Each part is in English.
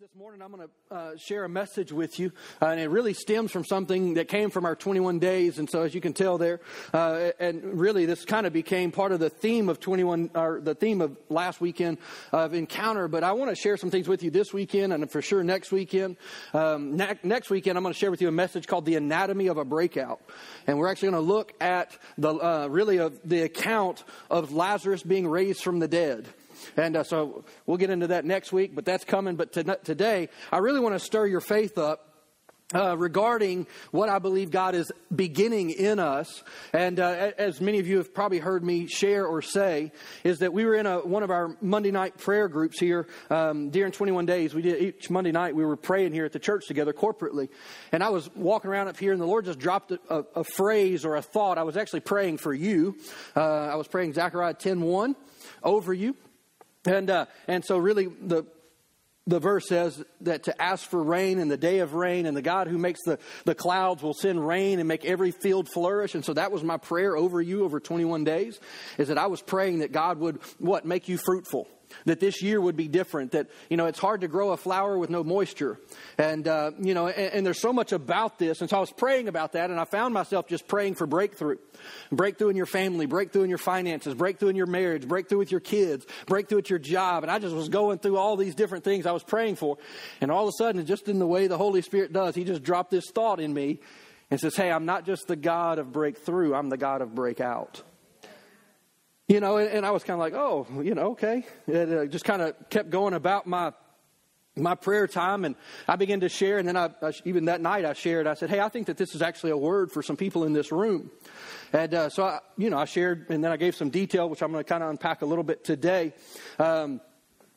this morning I'm going to uh, share a message with you, uh, and it really stems from something that came from our 21 days. And so, as you can tell there, uh, and really this kind of became part of the theme of 21, or the theme of last weekend of encounter. But I want to share some things with you this weekend, and for sure next weekend. Um, ne- next weekend, I'm going to share with you a message called "The Anatomy of a Breakout," and we're actually going to look at the uh, really of the account of Lazarus being raised from the dead. And uh, so we'll get into that next week, but that's coming. But to, today, I really want to stir your faith up. Uh, regarding what I believe God is beginning in us. And uh, as many of you have probably heard me share or say, is that we were in a, one of our Monday night prayer groups here um, during 21 days. We did each Monday night, we were praying here at the church together corporately. And I was walking around up here, and the Lord just dropped a, a, a phrase or a thought. I was actually praying for you. Uh, I was praying Zechariah 10 1 over you. And, uh, and so, really, the, the verse says that to ask for rain in the day of rain, and the God who makes the, the clouds will send rain and make every field flourish. And so that was my prayer over you over 21 days, is that I was praying that God would, what, make you fruitful that this year would be different. That, you know, it's hard to grow a flower with no moisture. And, uh, you know, and, and, there's so much about this. And so I was praying about that, and I found myself just praying for breakthrough. Breakthrough in your family, breakthrough in your finances, breakthrough in your marriage, breakthrough with your kids, breakthrough at your job. And I just was going through all these different things I was praying for. And all of a sudden, just in the way the Holy Spirit does, He just dropped this thought in me and says, Hey, I'm not just the God of breakthrough, I'm the God of breakout. You know, and, and I was kind of like, oh, you know, okay. And uh, just kind of kept going about my my prayer time, and I began to share. And then I, I, even that night, I shared. I said, "Hey, I think that this is actually a word for some people in this room." And uh, so, I, you know, I shared, and then I gave some detail, which I'm going to kind of unpack a little bit today. Um,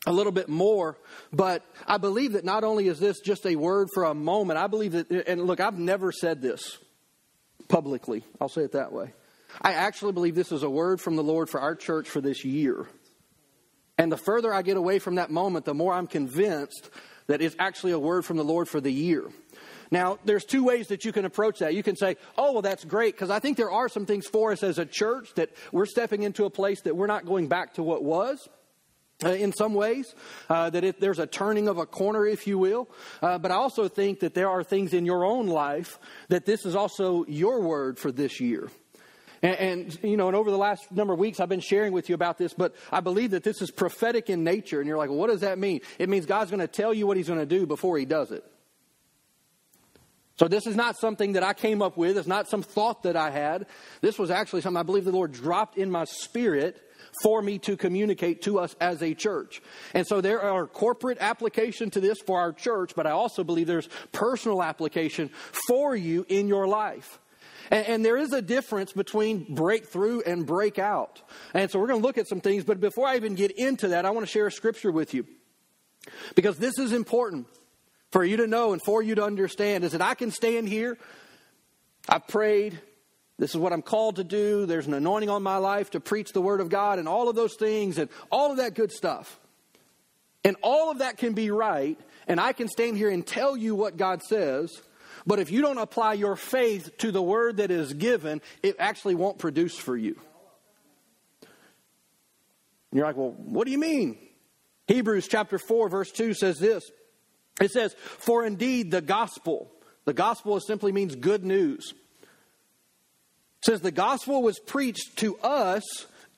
a little bit more, but I believe that not only is this just a word for a moment, I believe that, and look, I've never said this publicly. I'll say it that way. I actually believe this is a word from the Lord for our church for this year. And the further I get away from that moment, the more I'm convinced that it's actually a word from the Lord for the year. Now, there's two ways that you can approach that. You can say, oh, well, that's great, because I think there are some things for us as a church that we're stepping into a place that we're not going back to what was. Uh, in some ways, uh, that there's a turning of a corner, if you will. Uh, but I also think that there are things in your own life that this is also your word for this year. And, and, you know, and over the last number of weeks, I've been sharing with you about this, but I believe that this is prophetic in nature. And you're like, well, what does that mean? It means God's going to tell you what He's going to do before He does it. So this is not something that I came up with. It's not some thought that I had. This was actually something I believe the Lord dropped in my spirit for me to communicate to us as a church. And so there are corporate application to this for our church, but I also believe there's personal application for you in your life. And, and, there is a difference between breakthrough and breakout. And so we're going to look at some things, but before I even get into that, I want to share a scripture with you. Because this is important for you to know and for you to understand is that I can stand here, I've prayed, this is what I'm called to do, there's an anointing on my life to preach the word of God and all of those things and all of that good stuff. And all of that can be right, and I can stand here and tell you what God says, but if you don't apply your faith to the word that is given, it actually won't produce for you. And you're like, well, what do you mean? Hebrews chapter 4, verse 2 says this it says, For indeed the gospel, the gospel simply means good news. It says the gospel was preached to us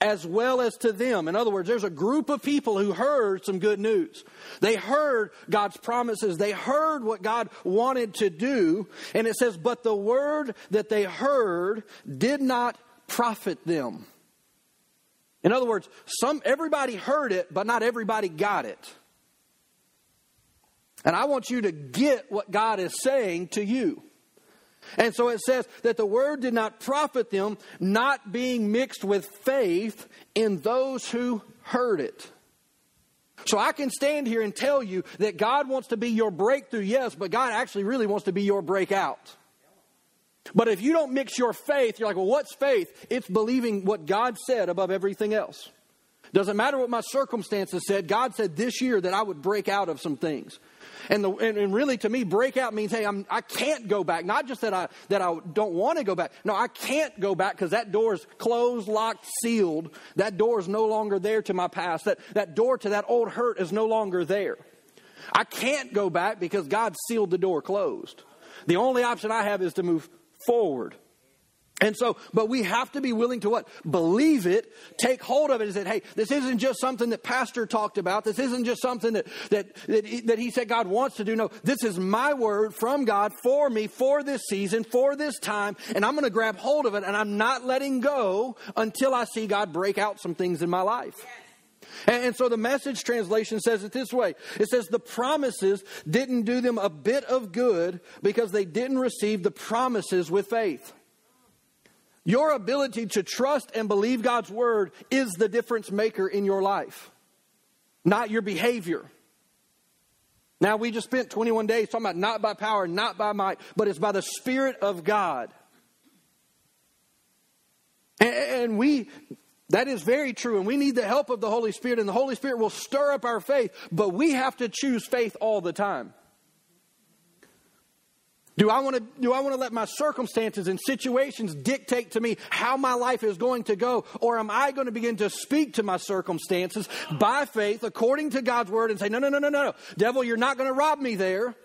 as well as to them. In other words, there's a group of people who heard some good news. They heard God's promises. They heard what God wanted to do. And it says, but the word that they heard did not profit them. In other words, some, everybody heard it, but not everybody got it. And I want you to get what God is saying to you. And so it says that the word did not profit them, not being mixed with faith in those who heard it. So I can stand here and tell you that God wants to be your breakthrough, yes, but God actually really wants to be your breakout. But if you don't mix your faith, you're like, well, what's faith? It's believing what God said above everything else. Doesn't matter what my circumstances said. God said this year that I would break out of some things. And, the, and, and, really, to me, breakout means, hey, I'm, I can't go back. Not just that I, that I don't want to go back. No, I can't go back because that door is closed, locked, sealed. That door is no longer there to my past. That, that door to that old hurt is no longer there. I can't go back because God sealed the door closed. The only option I have is to move forward. And so, but we have to be willing to what? Believe it, take hold of it and say, hey, this isn't just something that Pastor talked about. This isn't just something that, that, that, he, that he said God wants to do. No, this is my word from God for me, for this season, for this time. And I'm going to grab hold of it and I'm not letting go until I see God break out some things in my life. And, and so the message translation says it this way it says, The promises didn't do them a bit of good because they didn't receive the promises with faith. Your ability to trust and believe God's word is the difference maker in your life, not your behavior. Now, we just spent 21 days talking about not by power, not by might, but it's by the Spirit of God. And we, that is very true. And we need the help of the Holy Spirit, and the Holy Spirit will stir up our faith, but we have to choose faith all the time. Do I want to do I want to let my circumstances and situations dictate to me how my life is going to go or am I going to begin to speak to my circumstances by faith according to God's word and say no no no no no no devil you're not going to rob me there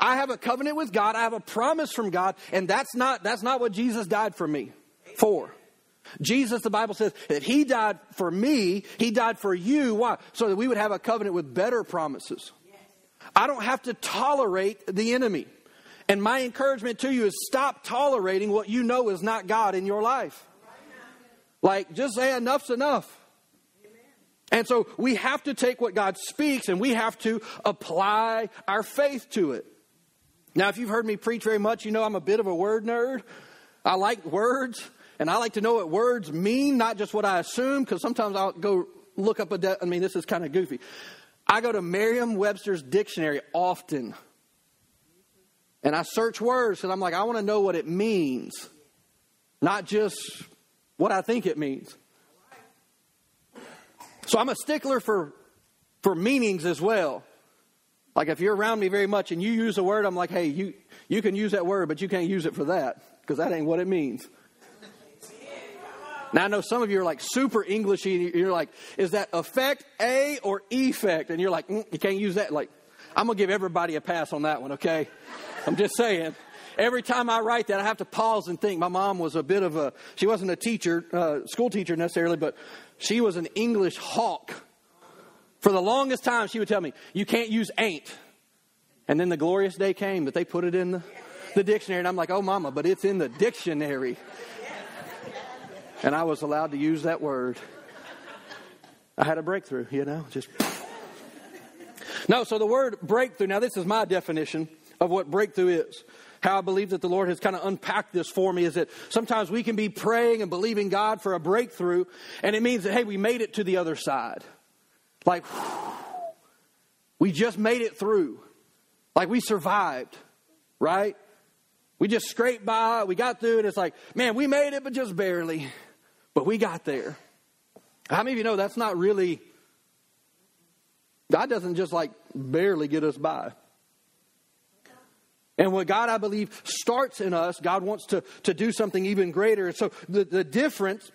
I have a covenant with God I have a promise from God and that's not that's not what Jesus died for me for Jesus, the Bible says that He died for me, He died for you. Why? So that we would have a covenant with better promises. I don't have to tolerate the enemy. And my encouragement to you is stop tolerating what you know is not God in your life. Like, just say enough's enough. And so we have to take what God speaks and we have to apply our faith to it. Now, if you've heard me preach very much, you know I'm a bit of a word nerd. I like words and I like to know what words mean, not just what I assume, because sometimes I'll go look up a, de- I mean, this is kind of goofy. I go to Merriam Webster's dictionary often and I search words and I'm like, I want to know what it means, not just what I think it means. So I'm a stickler for, for meanings as well. Like if you're around me very much and you use a word, I'm like, hey, you, you can use that word, but you can't use it for that because that ain't what it means. Now I know some of you are like super Englishy. You're like, is that effect A or effect? And you're like, mm, you can't use that. Like, I'm gonna give everybody a pass on that one, okay? I'm just saying. Every time I write that, I have to pause and think. My mom was a bit of a, she wasn't a teacher, uh, school teacher necessarily, but she was an English hawk. For the longest time, she would tell me, you can't use ain't. And then the glorious day came that they put it in the, the dictionary, and I'm like, oh, mama, but it's in the dictionary. And I was allowed to use that word. I had a breakthrough, you know, just. No, so the word breakthrough, now this is my definition of what breakthrough is. How I believe that the Lord has kind of unpacked this for me is that sometimes we can be praying and believing God for a breakthrough, and it means that, hey, we made it to the other side. Like, we just made it through. Like, we survived, right? We just scraped by, we got through, and it's like, man, we made it, but just barely. But we got there. How many of you know that's not really, God doesn't just like barely get us by. And what God, I believe, starts in us, God wants to, to do something even greater. And So the, the difference,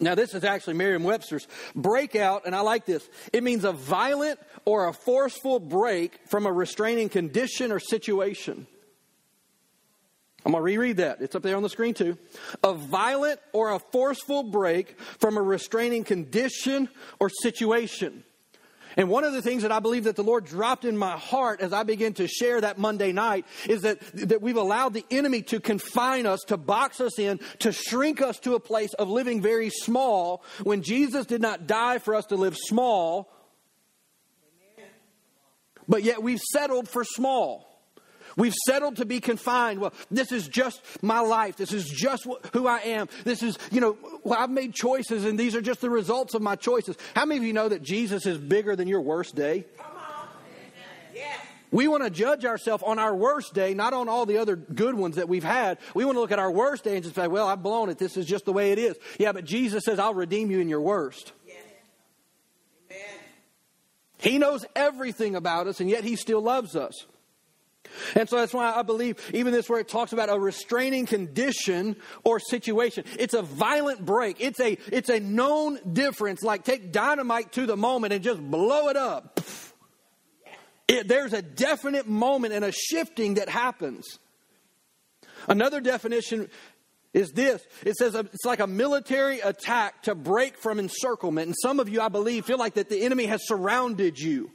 now this is actually Merriam Webster's, breakout, and I like this. It means a violent or a forceful break from a restraining condition or situation. I'm going to reread that. It's up there on the screen too. A violent or a forceful break from a restraining condition or situation. And one of the things that I believe that the Lord dropped in my heart as I began to share that Monday night is that, that we've allowed the enemy to confine us, to box us in, to shrink us to a place of living very small when Jesus did not die for us to live small. But yet we've settled for small. We've settled to be confined. Well, this is just my life. This is just who I am. This is, you know, well, I've made choices and these are just the results of my choices. How many of you know that Jesus is bigger than your worst day? We want to judge ourselves on our worst day, not on all the other good ones that we've had. We want to look at our worst day and just say, well, I've blown it. This is just the way it is. Yeah, but Jesus says, I'll redeem you in your worst. He knows everything about us, and yet He still loves us. And so that's why I believe even this where it talks about a restraining condition or situation. It's a violent break. It's a, it's a known difference. Like take dynamite to the moment and just blow it up. It, there's a definite moment and a shifting that happens. Another definition is this it says it's like a military attack to break from encirclement. And some of you, I believe, feel like that the enemy has surrounded you.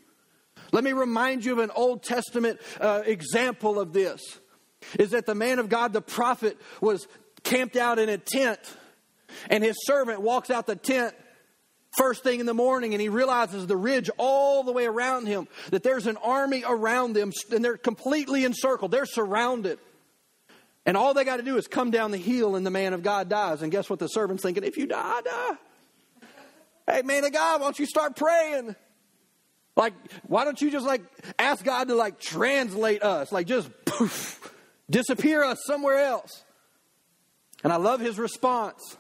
Let me remind you of an Old Testament uh, example of this is that the man of God, the prophet, was camped out in a tent, and his servant walks out the tent first thing in the morning and he realizes the ridge all the way around him, that there's an army around them, and they're completely encircled, they're surrounded. And all they got to do is come down the hill, and the man of God dies. And guess what the servant's thinking? If you die, I die. Hey, man of God, why don't you start praying? Like, why don't you just like ask God to like translate us? Like, just poof, disappear us somewhere else. And I love his response.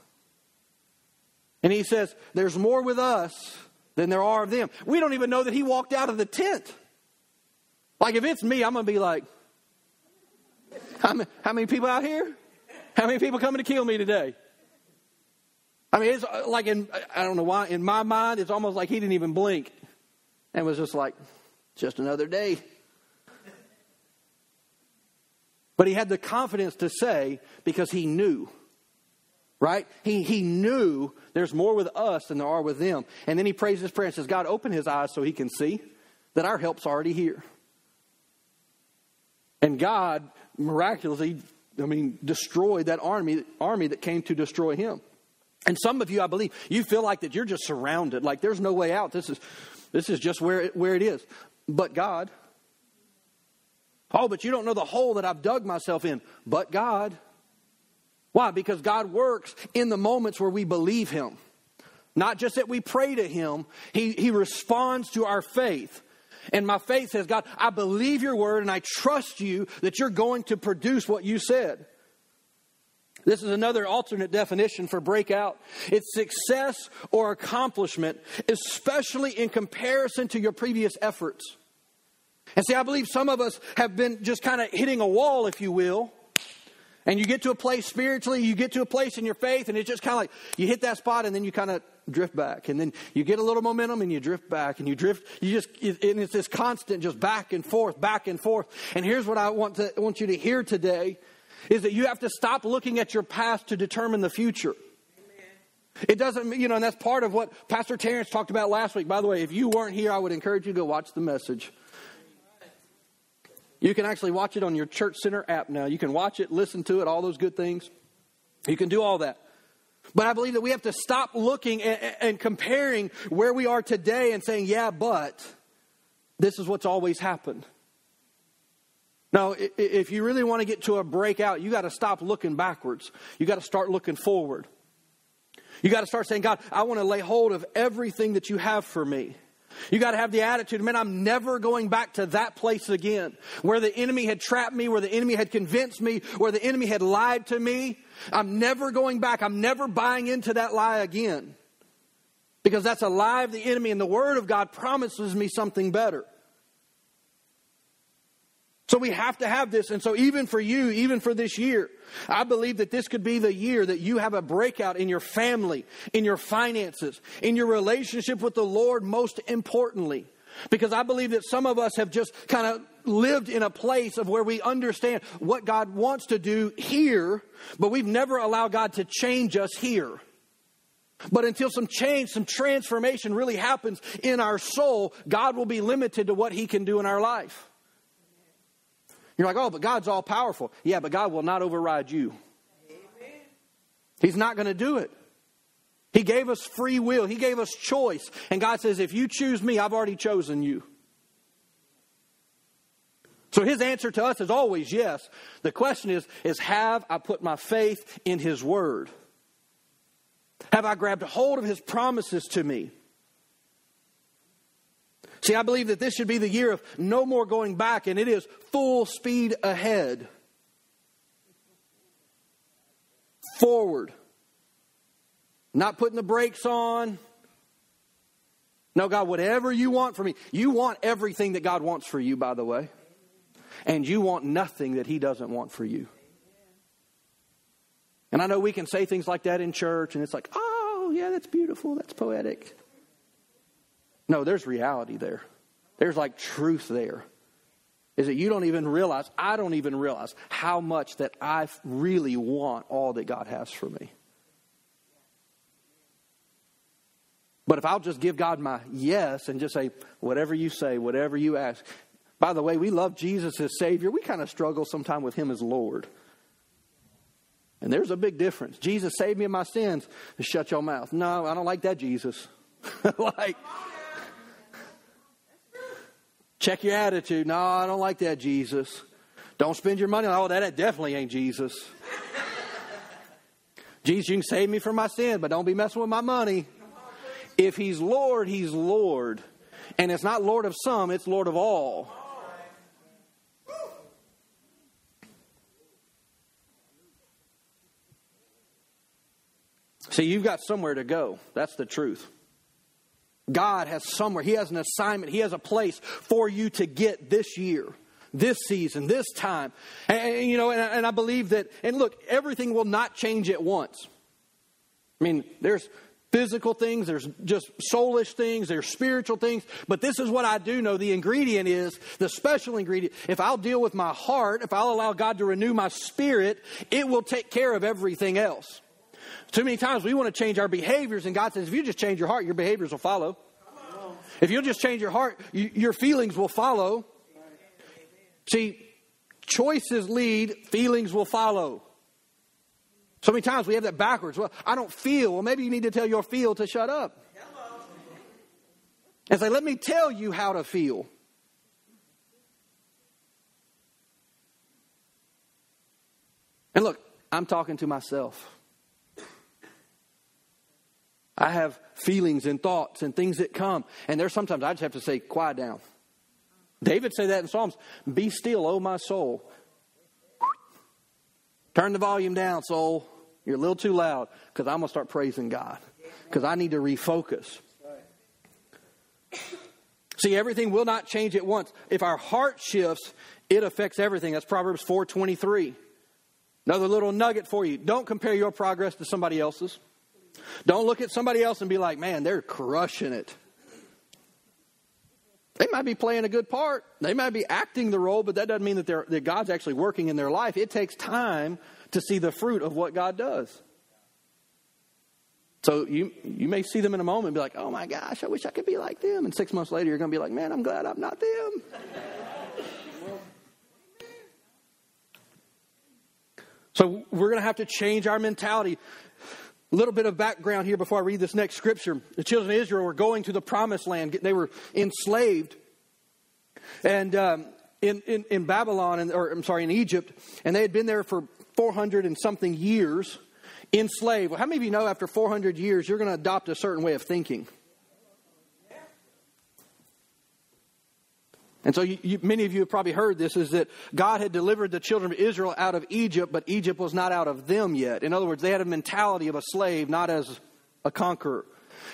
And he says, There's more with us than there are of them. We don't even know that he walked out of the tent. Like, if it's me, I'm going to be like, how many, how many people out here? How many people coming to kill me today? I mean, it's uh, like in, I don't know why, in my mind, it's almost like he didn't even blink and was just like, just another day. But he had the confidence to say because he knew, right? He, he knew there's more with us than there are with them. And then he prays this prayer and says, God, open his eyes so he can see that our help's already here. And God miraculously, I mean, destroyed that army, army that came to destroy him. And some of you, I believe, you feel like that you're just surrounded, like there's no way out. This is, this is just where it, where it is. But God. Oh, but you don't know the hole that I've dug myself in. But God. Why? Because God works in the moments where we believe Him. Not just that we pray to Him, He, he responds to our faith. And my faith says, God, I believe your word and I trust you that you're going to produce what you said. This is another alternate definition for breakout. It's success or accomplishment, especially in comparison to your previous efforts. And see, I believe some of us have been just kind of hitting a wall, if you will. And you get to a place spiritually, you get to a place in your faith, and it's just kind of like you hit that spot and then you kind of drift back. And then you get a little momentum and you drift back and you drift, you just, and it's this constant just back and forth, back and forth. And here's what I want to, want you to hear today is that you have to stop looking at your past to determine the future. It doesn't, you know, and that's part of what Pastor Terrence talked about last week. By the way, if you weren't here, I would encourage you to go watch the message. You can actually watch it on your Church Center app now. You can watch it, listen to it, all those good things. You can do all that. But I believe that we have to stop looking and, and comparing where we are today and saying, yeah, but this is what's always happened. Now, if you really want to get to a breakout, you got to stop looking backwards. You got to start looking forward. You got to start saying, God, I want to lay hold of everything that you have for me. You got to have the attitude, man, I'm never going back to that place again where the enemy had trapped me, where the enemy had convinced me, where the enemy had lied to me. I'm never going back. I'm never buying into that lie again because that's a lie of the enemy, and the Word of God promises me something better. So we have to have this. And so, even for you, even for this year, I believe that this could be the year that you have a breakout in your family, in your finances, in your relationship with the Lord, most importantly. Because I believe that some of us have just kind of lived in a place of where we understand what God wants to do here, but we've never allowed God to change us here. But until some change, some transformation really happens in our soul, God will be limited to what He can do in our life. You're like, oh, but God's all powerful. Yeah, but God will not override you. Amen. He's not going to do it. He gave us free will, He gave us choice. And God says, if you choose me, I've already chosen you. So his answer to us is always yes. The question is, is have I put my faith in his word? Have I grabbed hold of his promises to me? See, I believe that this should be the year of no more going back, and it is full speed ahead. Forward. Not putting the brakes on. No, God, whatever you want for me. You want everything that God wants for you, by the way. And you want nothing that He doesn't want for you. And I know we can say things like that in church, and it's like, oh, yeah, that's beautiful, that's poetic. No, there's reality there. There's like truth there. Is that you don't even realize, I don't even realize how much that I really want all that God has for me. But if I'll just give God my yes and just say, whatever you say, whatever you ask. By the way, we love Jesus as Savior. We kind of struggle sometimes with Him as Lord. And there's a big difference. Jesus saved me of my sins. Shut your mouth. No, I don't like that, Jesus. like, check your attitude. No, I don't like that, Jesus. Don't spend your money. Oh, that, that definitely ain't Jesus. Jesus, you can save me from my sin, but don't be messing with my money. If he's Lord, he's Lord. And it's not Lord of some, it's Lord of all. See, you've got somewhere to go. That's the truth. God has somewhere, He has an assignment, He has a place for you to get this year, this season, this time. And, you know, and, and I believe that, and look, everything will not change at once. I mean, there's physical things, there's just soulish things, there's spiritual things. But this is what I do know the ingredient is the special ingredient. If I'll deal with my heart, if I'll allow God to renew my spirit, it will take care of everything else. Too many times we want to change our behaviors, and God says, if you just change your heart, your behaviors will follow. If you'll just change your heart, you, your feelings will follow. See, choices lead, feelings will follow. So many times we have that backwards. Well, I don't feel. Well, maybe you need to tell your feel to shut up. And say, let me tell you how to feel. And look, I'm talking to myself. I have feelings and thoughts and things that come. And there's sometimes I just have to say, quiet down. David said that in Psalms Be still, O my soul. Turn the volume down, soul. You're a little too loud because I'm going to start praising God because I need to refocus. See, everything will not change at once. If our heart shifts, it affects everything. That's Proverbs 4:23. Another little nugget for you. Don't compare your progress to somebody else's. Don't look at somebody else and be like, "Man, they're crushing it." They might be playing a good part. They might be acting the role, but that doesn't mean that, that God's actually working in their life. It takes time to see the fruit of what God does. So you you may see them in a moment and be like, "Oh my gosh, I wish I could be like them." And six months later, you're going to be like, "Man, I'm glad I'm not them." so we're going to have to change our mentality. A little bit of background here before I read this next scripture. The children of Israel were going to the promised land. They were enslaved. And um, in, in, in, Babylon, and, or I'm sorry, in Egypt, and they had been there for 400 and something years enslaved. Well, how many of you know after 400 years you're going to adopt a certain way of thinking? And so, you, you, many of you have probably heard this is that God had delivered the children of Israel out of Egypt, but Egypt was not out of them yet. In other words, they had a mentality of a slave, not as a conqueror.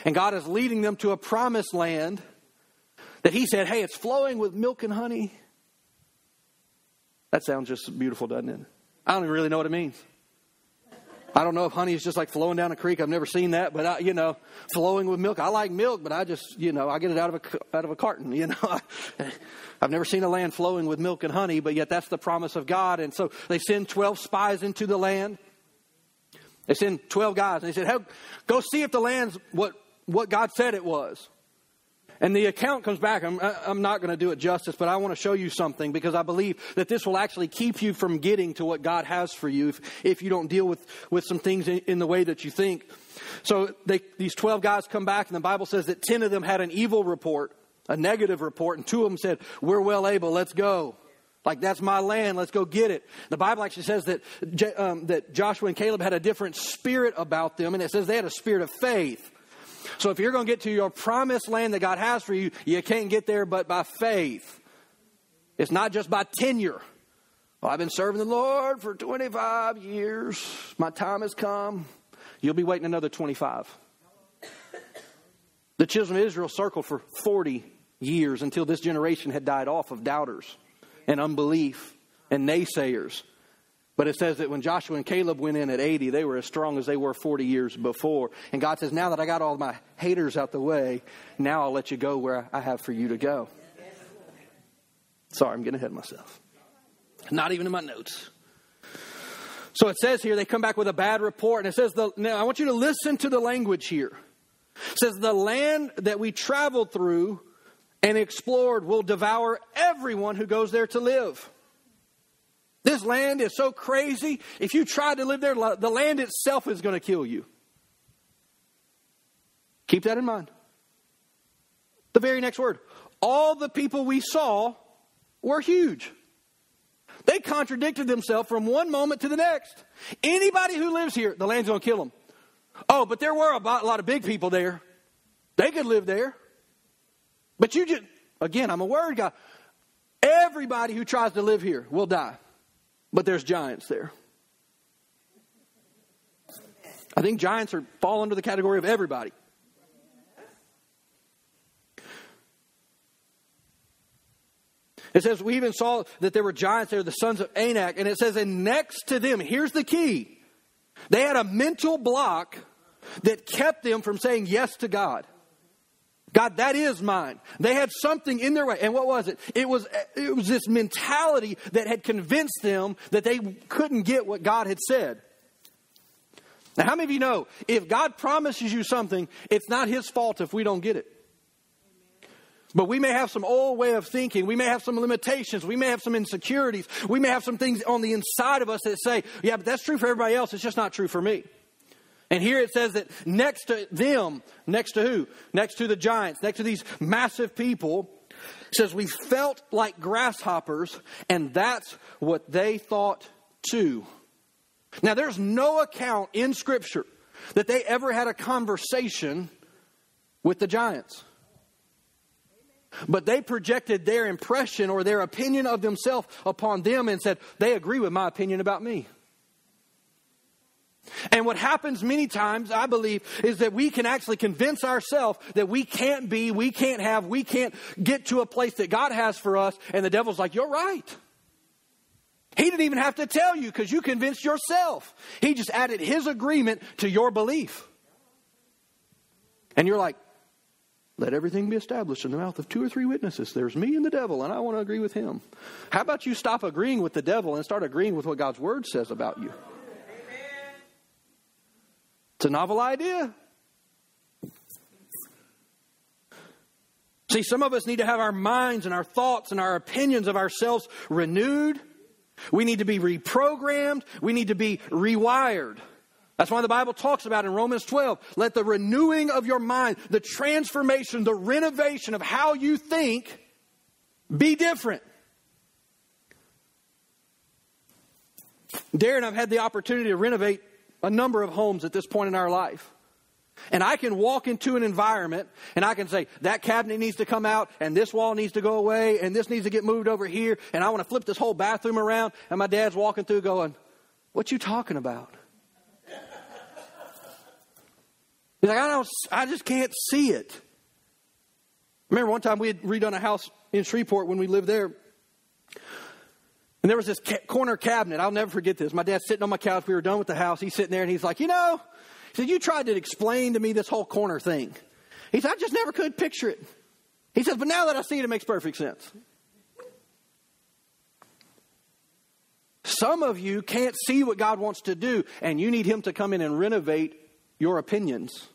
And God is leading them to a promised land that He said, hey, it's flowing with milk and honey. That sounds just beautiful, doesn't it? I don't even really know what it means. I don't know if honey is just like flowing down a creek. I've never seen that, but I, you know, flowing with milk. I like milk, but I just, you know, I get it out of a out of a carton. You know, I've never seen a land flowing with milk and honey, but yet that's the promise of God. And so they send twelve spies into the land. They send twelve guys, and they said, "Hey, go see if the land's what what God said it was." And the account comes back. I'm, I'm not going to do it justice, but I want to show you something because I believe that this will actually keep you from getting to what God has for you if, if you don't deal with, with some things in, in the way that you think. So they, these 12 guys come back, and the Bible says that 10 of them had an evil report, a negative report, and two of them said, We're well able, let's go. Like, that's my land, let's go get it. The Bible actually says that, um, that Joshua and Caleb had a different spirit about them, and it says they had a spirit of faith. So if you're going to get to your promised land that God has for you, you can't get there but by faith. It's not just by tenure. Well, I've been serving the Lord for 25 years. My time has come. You'll be waiting another 25. The children of Israel circled for 40 years until this generation had died off of doubters and unbelief and naysayers. But it says that when Joshua and Caleb went in at 80, they were as strong as they were 40 years before. And God says, Now that I got all my haters out the way, now I'll let you go where I have for you to go. Sorry, I'm getting ahead of myself. Not even in my notes. So it says here, they come back with a bad report, and it says, the, now I want you to listen to the language here. It says, the land that we traveled through and explored will devour everyone who goes there to live. This land is so crazy. If you try to live there, the land itself is going to kill you. Keep that in mind. The very next word. All the people we saw were huge. They contradicted themselves from one moment to the next. Anybody who lives here, the land's going to kill them. Oh, but there were a lot of big people there. They could live there. But you just, again, I'm a word guy. Everybody who tries to live here will die. But there's giants there. I think giants are fall under the category of everybody. It says, we even saw that there were giants there, the sons of Anak, and it says, and next to them, here's the key. They had a mental block that kept them from saying yes to God. God, that is mine. They had something in their way. And what was it? It was, it was this mentality that had convinced them that they couldn't get what God had said. Now, how many of you know if God promises you something, it's not His fault if we don't get it? But we may have some old way of thinking. We may have some limitations. We may have some insecurities. We may have some things on the inside of us that say, yeah, but that's true for everybody else. It's just not true for me. And here it says that next to them, next to who? Next to the giants, next to these massive people, says we felt like grasshoppers, and that's what they thought too. Now, there's no account in Scripture that they ever had a conversation with the giants. But they projected their impression or their opinion of themselves upon them and said, they agree with my opinion about me. And what happens many times, I believe, is that we can actually convince ourselves that we can't be, we can't have, we can't get to a place that God has for us. And the devil's like, You're right. He didn't even have to tell you because you convinced yourself. He just added his agreement to your belief. And you're like, let everything be established in the mouth of two or three witnesses. There's me and the devil, and I want to agree with him. How about you stop agreeing with the devil and start agreeing with what God's word says about you? It's a novel idea. See, some of us need to have our minds and our thoughts and our opinions of ourselves renewed. We need to be reprogrammed. We need to be rewired. That's why the Bible talks about in Romans 12 let the renewing of your mind, the transformation, the renovation of how you think be different. Darren, I've had the opportunity to renovate a number of homes at this point in our life. And I can walk into an environment and I can say, that cabinet needs to come out and this wall needs to go away and this needs to get moved over here and I want to flip this whole bathroom around. And my dad's walking through going, what you talking about? He's like, I don't, I just can't see it. I remember one time we had redone a house in Shreveport when we lived there. And there was this ca- corner cabinet. I'll never forget this. My dad's sitting on my couch. We were done with the house. He's sitting there and he's like, you know, he said, you tried to explain to me this whole corner thing. He said, I just never could picture it. He says, but now that I see it, it makes perfect sense. Some of you can't see what God wants to do, and you need Him to come in and renovate your opinions.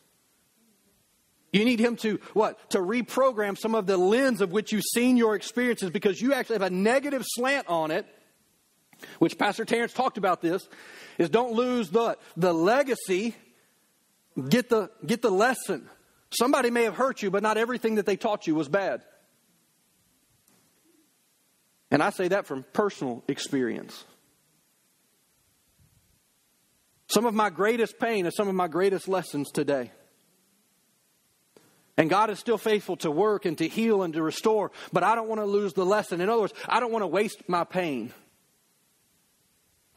You need him to what? To reprogram some of the lens of which you've seen your experiences because you actually have a negative slant on it which Pastor Terrence talked about this, is don't lose the, the legacy, get the, get the lesson. Somebody may have hurt you, but not everything that they taught you was bad. And I say that from personal experience. Some of my greatest pain is some of my greatest lessons today. And God is still faithful to work and to heal and to restore, but I don't want to lose the lesson. In other words, I don't want to waste my pain.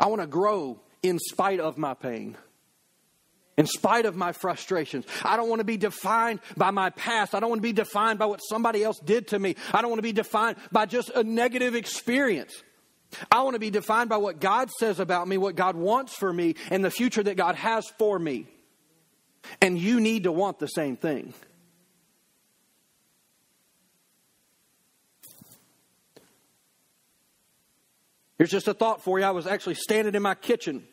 I want to grow in spite of my pain. In spite of my frustrations, I don't want to be defined by my past. I don't want to be defined by what somebody else did to me. I don't want to be defined by just a negative experience. I want to be defined by what God says about me, what God wants for me, and the future that God has for me. And you need to want the same thing. Here's just a thought for you. I was actually standing in my kitchen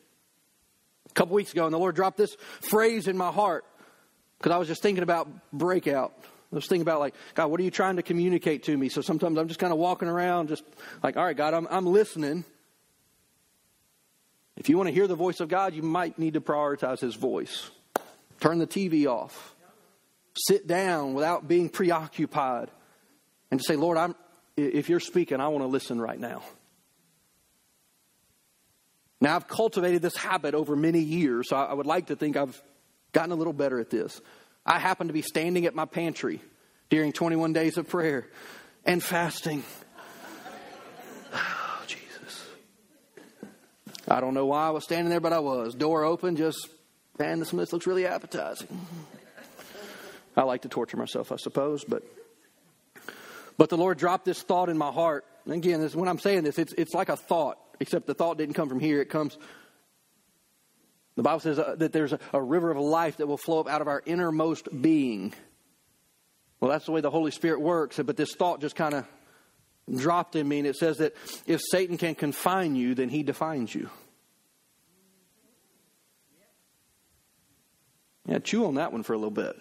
a couple weeks ago, and the Lord dropped this phrase in my heart because I was just thinking about breakout. I was thinking about, like, God, what are you trying to communicate to me? So sometimes I'm just kind of walking around, just like, all right, God, I'm, I'm listening. If you want to hear the voice of God, you might need to prioritize His voice. Turn the TV off. Sit down without being preoccupied and to say, Lord, I'm, if you're speaking, I want to listen right now. Now, I've cultivated this habit over many years, so I would like to think I've gotten a little better at this. I happen to be standing at my pantry during 21 days of prayer and fasting. Oh, Jesus. I don't know why I was standing there, but I was. Door open, just, man, this, looks really appetizing. I like to torture myself, I suppose, but but the Lord dropped this thought in my heart. And again, this, when I'm saying this, it's, it's like a thought except the thought didn't come from here. It comes, the Bible says uh, that there's a, a river of life that will flow up out of our innermost being. Well, that's the way the Holy Spirit works. But this thought just kind of dropped in me, and it says that if Satan can confine you, then he defines you. Yeah, chew on that one for a little bit.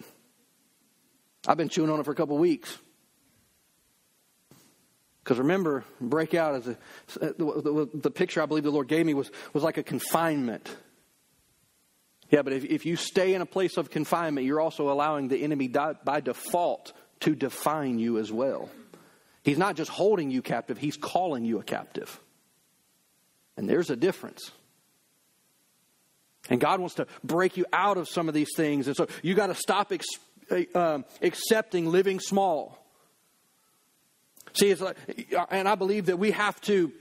I've been chewing on it for a couple weeks. Because remember, breakout as a, the, the, picture I believe the Lord gave me was, was like a confinement. Yeah, but if, if you stay in a place of confinement, you're also allowing the enemy by default to define you as well. He's not just holding you captive, he's calling you a captive. And there's a difference. And God wants to break you out of some of these things. And so you got to stop ex, uh, accepting living small. See, it's like, uh, and I believe that we have to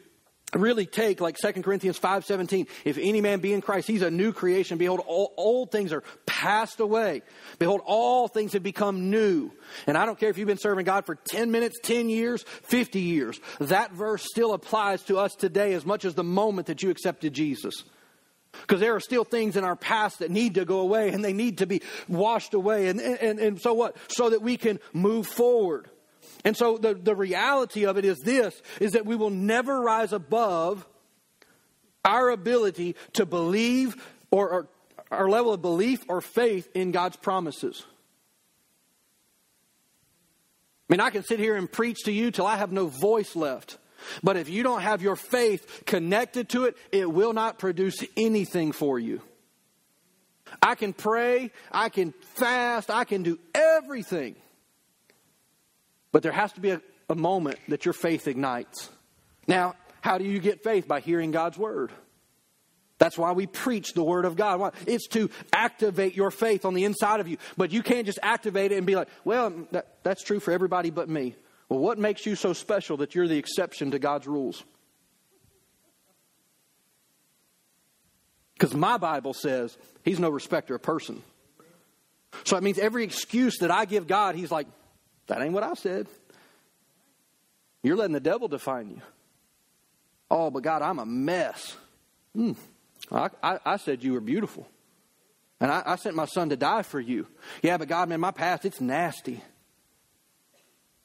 really take like 2 corinthians 5.17 if any man be in christ he's a new creation. Behold all old things are passed away. Behold all things have become new. And i don't care if you've been serving god for 10 minutes 10 years 50 years that verse still applies to us today as much as the moment that you accepted jesus. Because there are still things in our past that need to go away and they need to be washed away. And, and, and so what? So that we can move forward and so the, the reality of it is this is that we will never rise above our ability to believe or, or our level of belief or faith in God's promises. I mean, I can sit here and preach to you till I have no voice left. But if you don't have your faith connected to it, it will not produce anything for you. I can pray, I can fast, I can do everything. But there has to be a, a moment that your faith ignites. Now, how do you get faith? By hearing God's word. That's why we preach the Word of God. It's to activate your faith on the inside of you. But you can't just activate it and be like, well, that, that's true for everybody but me. Well, what makes you so special that you're the exception to God's rules? Because my Bible says He's no respecter of person. So it means every excuse that I give God, He's like, that ain't what I said. You're letting the devil define you. Oh, but God, I'm a mess. Hmm. I, I, I, said you were beautiful. And I, I sent my son to die for you. Yeah, but God, man, my past, it's nasty.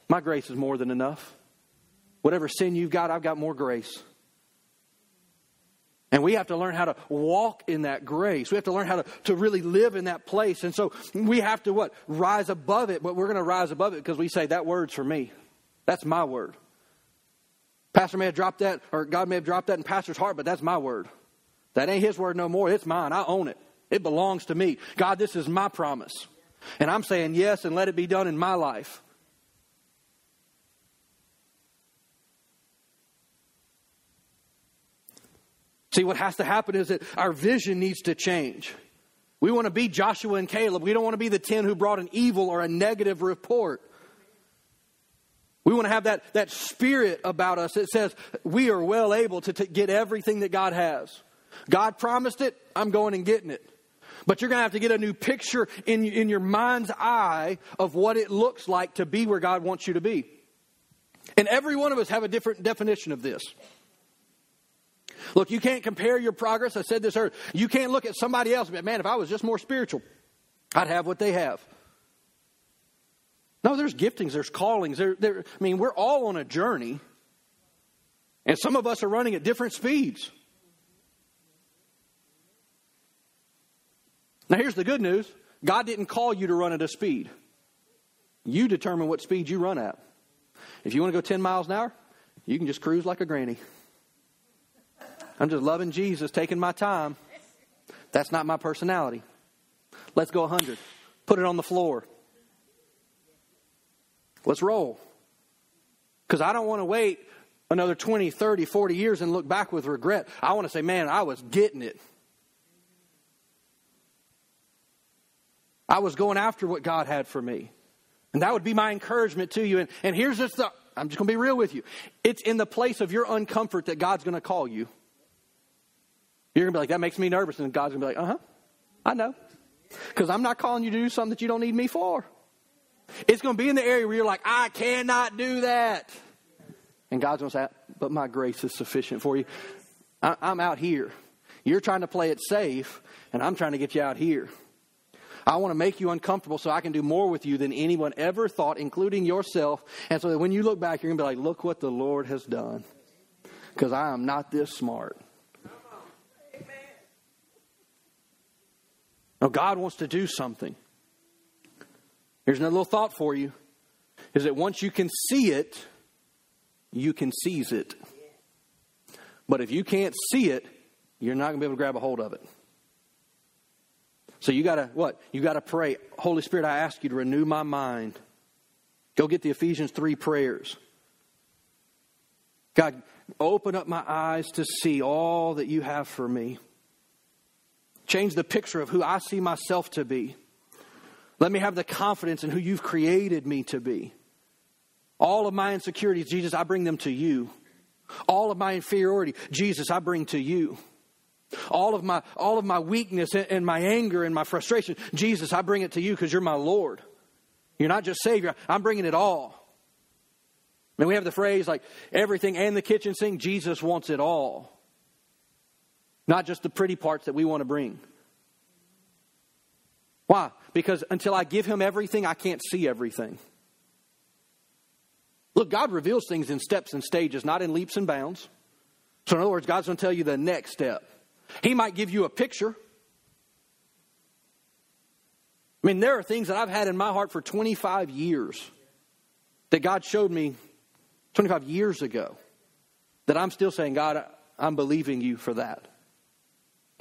My grace is more than enough. Whatever sin you've got, I've got more grace. And we have to learn how to walk in that grace. We have to learn how to, to really live in that place. And so we have to what? Rise above it, but we're going to rise above it because we say that word's for me. That's my word. Pastor may have dropped that, or God may have dropped that in pastor's heart, but that's my word. That ain't his word no more. It's mine. I own it. It belongs to me. God, this is my promise. And I'm saying yes and let it be done in my life. See, what has to happen is that our vision needs to change. We want to be Joshua and Caleb. We don't want to be the 10 who brought an evil or a negative report. We want to have that, that spirit about us that says we are well able to t- get everything that God has. God promised it, I'm going and getting it. But you're going to have to get a new picture in, in your mind's eye of what it looks like to be where God wants you to be. And every one of us have a different definition of this. Look, you can't compare your progress. I said this earlier. You can't look at somebody else and be, man, if I was just more spiritual, I'd have what they have. No, there's giftings, there's callings. There, there, I mean, we're all on a journey. And some of us are running at different speeds. Now, here's the good news God didn't call you to run at a speed. You determine what speed you run at. If you want to go 10 miles an hour, you can just cruise like a granny. I'm just loving Jesus, taking my time. That's not my personality. Let's go 100. Put it on the floor. Let's roll. Because I don't want to wait another 20, 30, 40 years and look back with regret. I want to say, man, I was getting it. I was going after what God had for me. And that would be my encouragement to you. And, and here's just the, I'm just going to be real with you. It's in the place of your uncomfort that God's going to call you. You're going to be like, that makes me nervous. And God's going to be like, uh huh, I know. Because I'm not calling you to do something that you don't need me for. It's going to be in the area where you're like, I cannot do that. And God's going to say, but my grace is sufficient for you. I, I'm out here. You're trying to play it safe, and I'm trying to get you out here. I want to make you uncomfortable so I can do more with you than anyone ever thought, including yourself. And so that when you look back, you're going to be like, look what the Lord has done. Because I am not this smart. Now, God wants to do something. Here's another little thought for you is that once you can see it, you can seize it. But if you can't see it, you're not going to be able to grab a hold of it. So you got to what? You got to pray. Holy Spirit, I ask you to renew my mind. Go get the Ephesians 3 prayers. God, open up my eyes to see all that you have for me. Change the picture of who I see myself to be. Let me have the confidence in who you've created me to be. All of my insecurities, Jesus, I bring them to you. All of my inferiority, Jesus, I bring to you. All of my, all of my weakness and, and my anger and my frustration, Jesus, I bring it to you because you're my Lord. You're not just Savior, I'm bringing it all. Mean, we have the phrase like everything and the kitchen sink, Jesus wants it all. Not just the pretty parts that we want to bring. Why? Because until I give him everything, I can't see everything. Look, God reveals things in steps and stages, not in leaps and bounds. So, in other words, God's going to tell you the next step. He might give you a picture. I mean, there are things that I've had in my heart for 25 years that God showed me 25 years ago that I'm still saying, God, I'm believing you for that.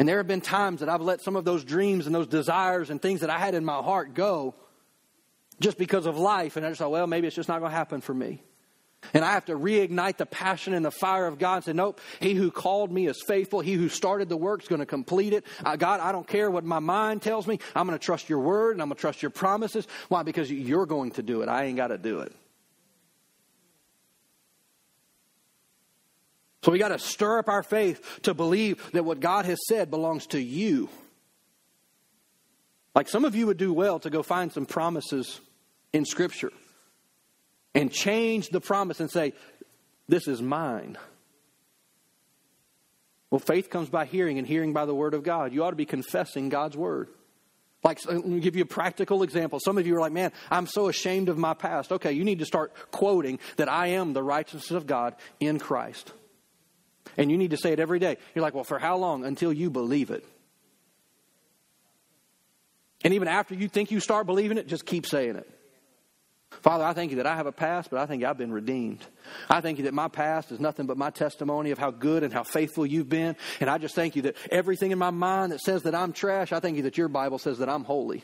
And there have been times that I've let some of those dreams and those desires and things that I had in my heart go just because of life. And I just thought, well, maybe it's just not going to happen for me. And I have to reignite the passion and the fire of God and say, nope, he who called me is faithful. He who started the work is going to complete it. Uh, God, I don't care what my mind tells me. I'm going to trust your word and I'm going to trust your promises. Why? Because you're going to do it. I ain't got to do it. So we got to stir up our faith to believe that what God has said belongs to you. Like some of you would do well to go find some promises in Scripture and change the promise and say, This is mine. Well, faith comes by hearing, and hearing by the Word of God. You ought to be confessing God's Word. Like, let me give you a practical example. Some of you are like, man, I'm so ashamed of my past. Okay, you need to start quoting that I am the righteousness of God in Christ. And you need to say it every day. You're like, well, for how long? Until you believe it. And even after you think you start believing it, just keep saying it. Father, I thank you that I have a past, but I think I've been redeemed. I thank you that my past is nothing but my testimony of how good and how faithful you've been. And I just thank you that everything in my mind that says that I'm trash, I thank you that your Bible says that I'm holy.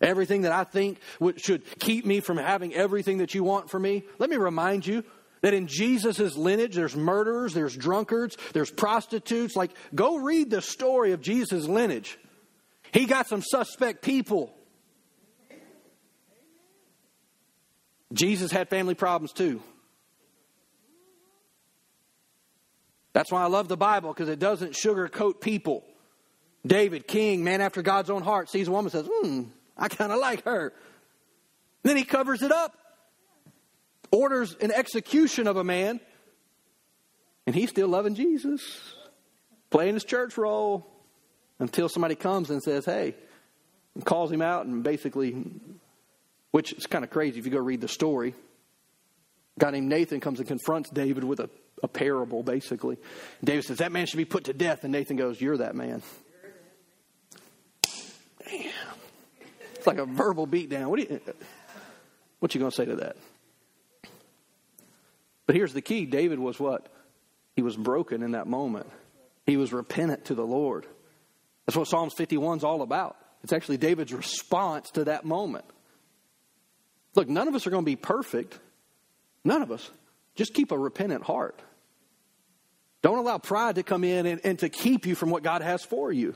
Everything that I think should keep me from having everything that you want for me. Let me remind you that in Jesus' lineage, there's murderers, there's drunkards, there's prostitutes. Like, go read the story of Jesus' lineage. He got some suspect people. Jesus had family problems too. That's why I love the Bible because it doesn't sugarcoat people. David, king, man after God's own heart, sees a woman says, Hmm, I kind of like her. Then he covers it up, orders an execution of a man, and he's still loving Jesus, playing his church role until somebody comes and says, Hey, and calls him out and basically which is kind of crazy if you go read the story. guy named Nathan comes and confronts David with a, a parable, basically. David says, That man should be put to death. And Nathan goes, You're that man. Damn. It's like a verbal beatdown. What, you, what you going to say to that? But here's the key David was what? He was broken in that moment. He was repentant to the Lord. That's what Psalms 51 is all about. It's actually David's response to that moment. Look, none of us are going to be perfect. None of us. Just keep a repentant heart. Don't allow pride to come in and, and to keep you from what God has for you.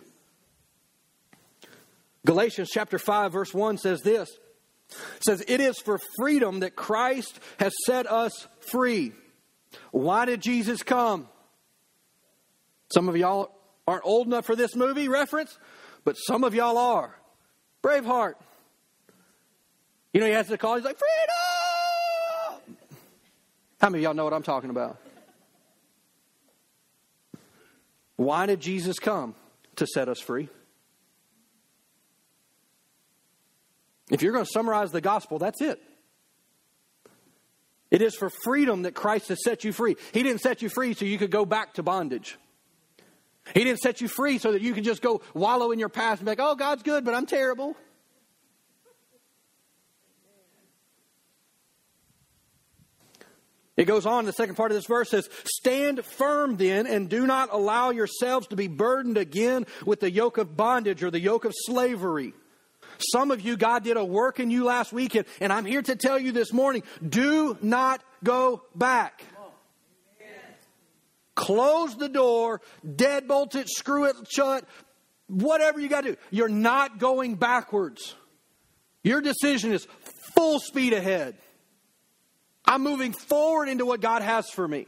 Galatians chapter 5, verse 1 says this. It says, It is for freedom that Christ has set us free. Why did Jesus come? Some of y'all aren't old enough for this movie reference, but some of y'all are. Braveheart. You know, he has to call, he's like, Freedom! How many of y'all know what I'm talking about? Why did Jesus come? To set us free. If you're going to summarize the gospel, that's it. It is for freedom that Christ has set you free. He didn't set you free so you could go back to bondage. He didn't set you free so that you could just go wallow in your past and be like, oh, God's good, but I'm terrible. It goes on, the second part of this verse says, Stand firm then, and do not allow yourselves to be burdened again with the yoke of bondage or the yoke of slavery. Some of you, God did a work in you last weekend, and I'm here to tell you this morning do not go back. Close the door, deadbolt it, screw it shut, whatever you got to do. You're not going backwards. Your decision is full speed ahead. I'm moving forward into what God has for me.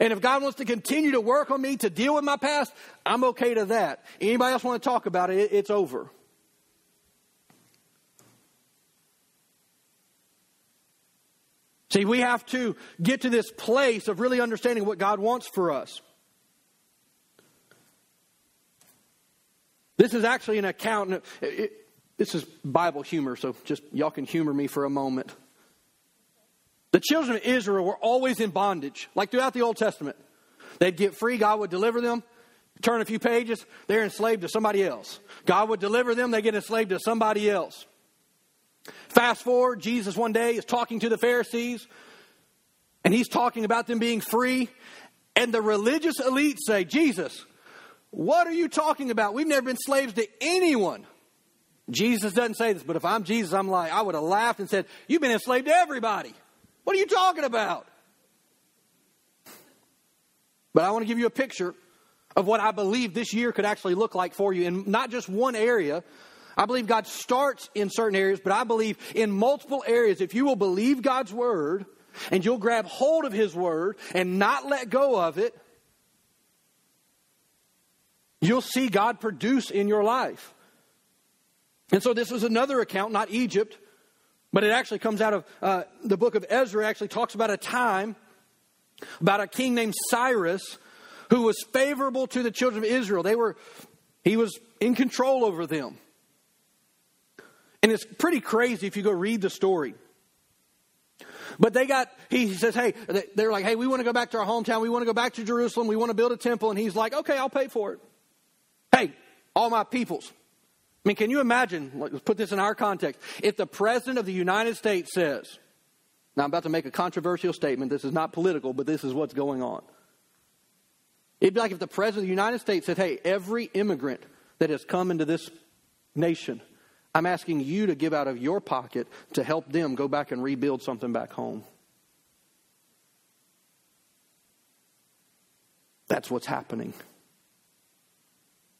And if God wants to continue to work on me to deal with my past, I'm okay to that. Anybody else want to talk about it? It's over. See, we have to get to this place of really understanding what God wants for us. This is actually an account. It, it, this is Bible humor, so just y'all can humor me for a moment. The children of Israel were always in bondage, like throughout the Old Testament. They'd get free, God would deliver them. Turn a few pages, they're enslaved to somebody else. God would deliver them, they get enslaved to somebody else. Fast forward, Jesus one day is talking to the Pharisees, and he's talking about them being free. And the religious elite say, Jesus, what are you talking about? We've never been slaves to anyone. Jesus doesn't say this, but if I'm Jesus, I'm like, I would have laughed and said, You've been enslaved to everybody. What are you talking about? But I want to give you a picture of what I believe this year could actually look like for you in not just one area. I believe God starts in certain areas, but I believe in multiple areas. If you will believe God's word and you'll grab hold of His word and not let go of it, you'll see God produce in your life. And so this is another account, not Egypt, but it actually comes out of uh, the book of Ezra, actually talks about a time about a king named Cyrus who was favorable to the children of Israel. They were, he was in control over them. And it's pretty crazy if you go read the story. But they got, he says, hey, they're like, hey, we want to go back to our hometown. We want to go back to Jerusalem. We want to build a temple. And he's like, okay, I'll pay for it. Hey, all my peoples, I mean, can you imagine, let's put this in our context, if the President of the United States says, now I'm about to make a controversial statement, this is not political, but this is what's going on. It'd be like if the President of the United States said, hey, every immigrant that has come into this nation, I'm asking you to give out of your pocket to help them go back and rebuild something back home. That's what's happening.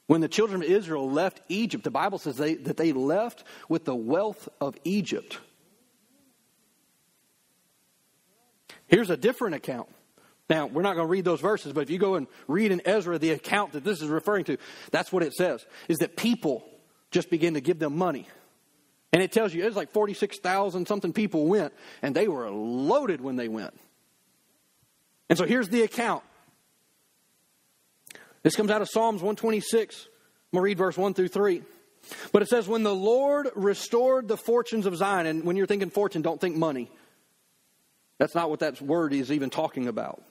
When the children of Israel left Egypt, the Bible says they, that they left with the wealth of Egypt. Here's a different account. Now, we're not going to read those verses, but if you go and read in Ezra the account that this is referring to, that's what it says, is that people just begin to give them money. And it tells you it was like 46,000 something people went, and they were loaded when they went. And so here's the account. This comes out of Psalms 126. I'm going to read verse 1 through 3. But it says, When the Lord restored the fortunes of Zion, and when you're thinking fortune, don't think money. That's not what that word is even talking about.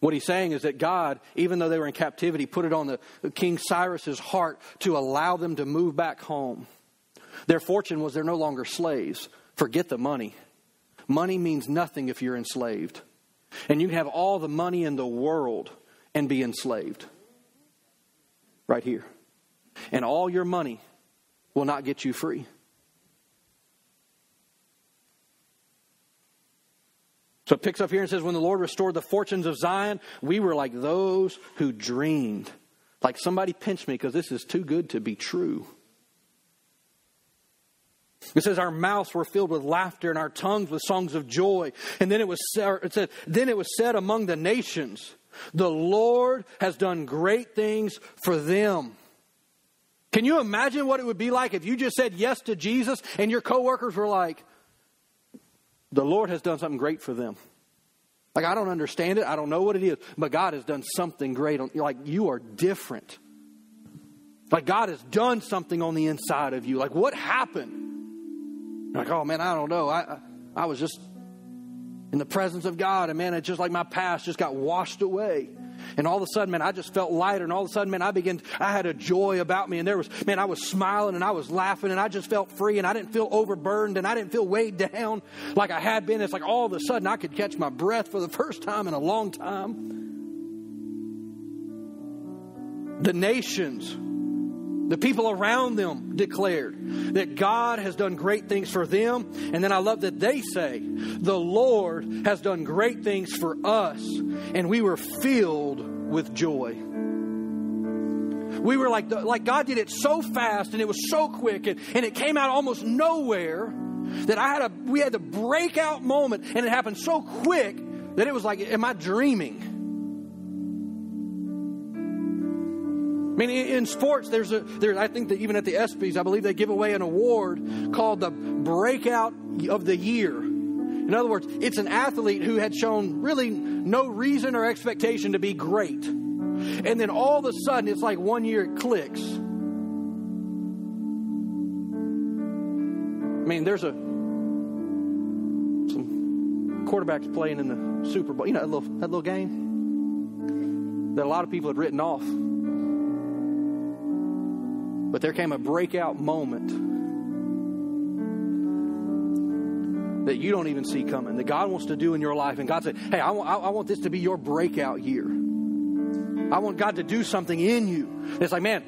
What he's saying is that God, even though they were in captivity, put it on the King Cyrus's heart to allow them to move back home. Their fortune was they're no longer slaves. Forget the money. Money means nothing if you're enslaved. And you can have all the money in the world and be enslaved. Right here. And all your money will not get you free. So it picks up here and says, When the Lord restored the fortunes of Zion, we were like those who dreamed. Like somebody pinched me because this is too good to be true. It says our mouths were filled with laughter and our tongues with songs of joy. And then it was it said, then it was said among the nations, the Lord has done great things for them. Can you imagine what it would be like if you just said yes to Jesus and your coworkers were like, the Lord has done something great for them. Like, I don't understand it. I don't know what it is, but God has done something great. Like, you are different. Like, God has done something on the inside of you. Like, what happened? Like, oh man, I don't know. I, I was just in the presence of God, and man, it's just like my past just got washed away. And all of a sudden, man, I just felt lighter. And all of a sudden, man, I began, I had a joy about me. And there was, man, I was smiling and I was laughing and I just felt free and I didn't feel overburdened and I didn't feel weighed down like I had been. It's like all of a sudden I could catch my breath for the first time in a long time. The nations, the people around them declared that God has done great things for them. And then I love that they say, The Lord has done great things for us. And we were filled with joy. We were like, like God did it so fast and it was so quick and, and it came out almost nowhere that I had a, we had the breakout moment and it happened so quick that it was like, am I dreaming? Mean, in sports, there's a, there, I think that even at the ESPYs, I believe they give away an award called the Breakout of the Year. In other words, it's an athlete who had shown really no reason or expectation to be great. And then all of a sudden, it's like one year it clicks. I mean, there's a some quarterbacks playing in the Super Bowl. You know that little that little game that a lot of people had written off. But there came a breakout moment that you don't even see coming, that God wants to do in your life. And God said, Hey, I want, I want this to be your breakout year. I want God to do something in you. It's like, man,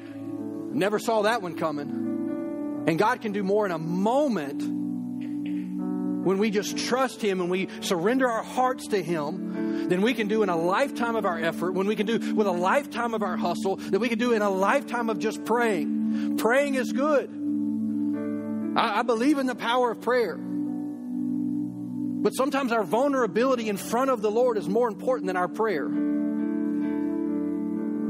never saw that one coming. And God can do more in a moment when we just trust Him and we surrender our hearts to Him than we can do in a lifetime of our effort, when we can do with a lifetime of our hustle, that we can do in a lifetime of just praying. Praying is good. I, I believe in the power of prayer. But sometimes our vulnerability in front of the Lord is more important than our prayer. I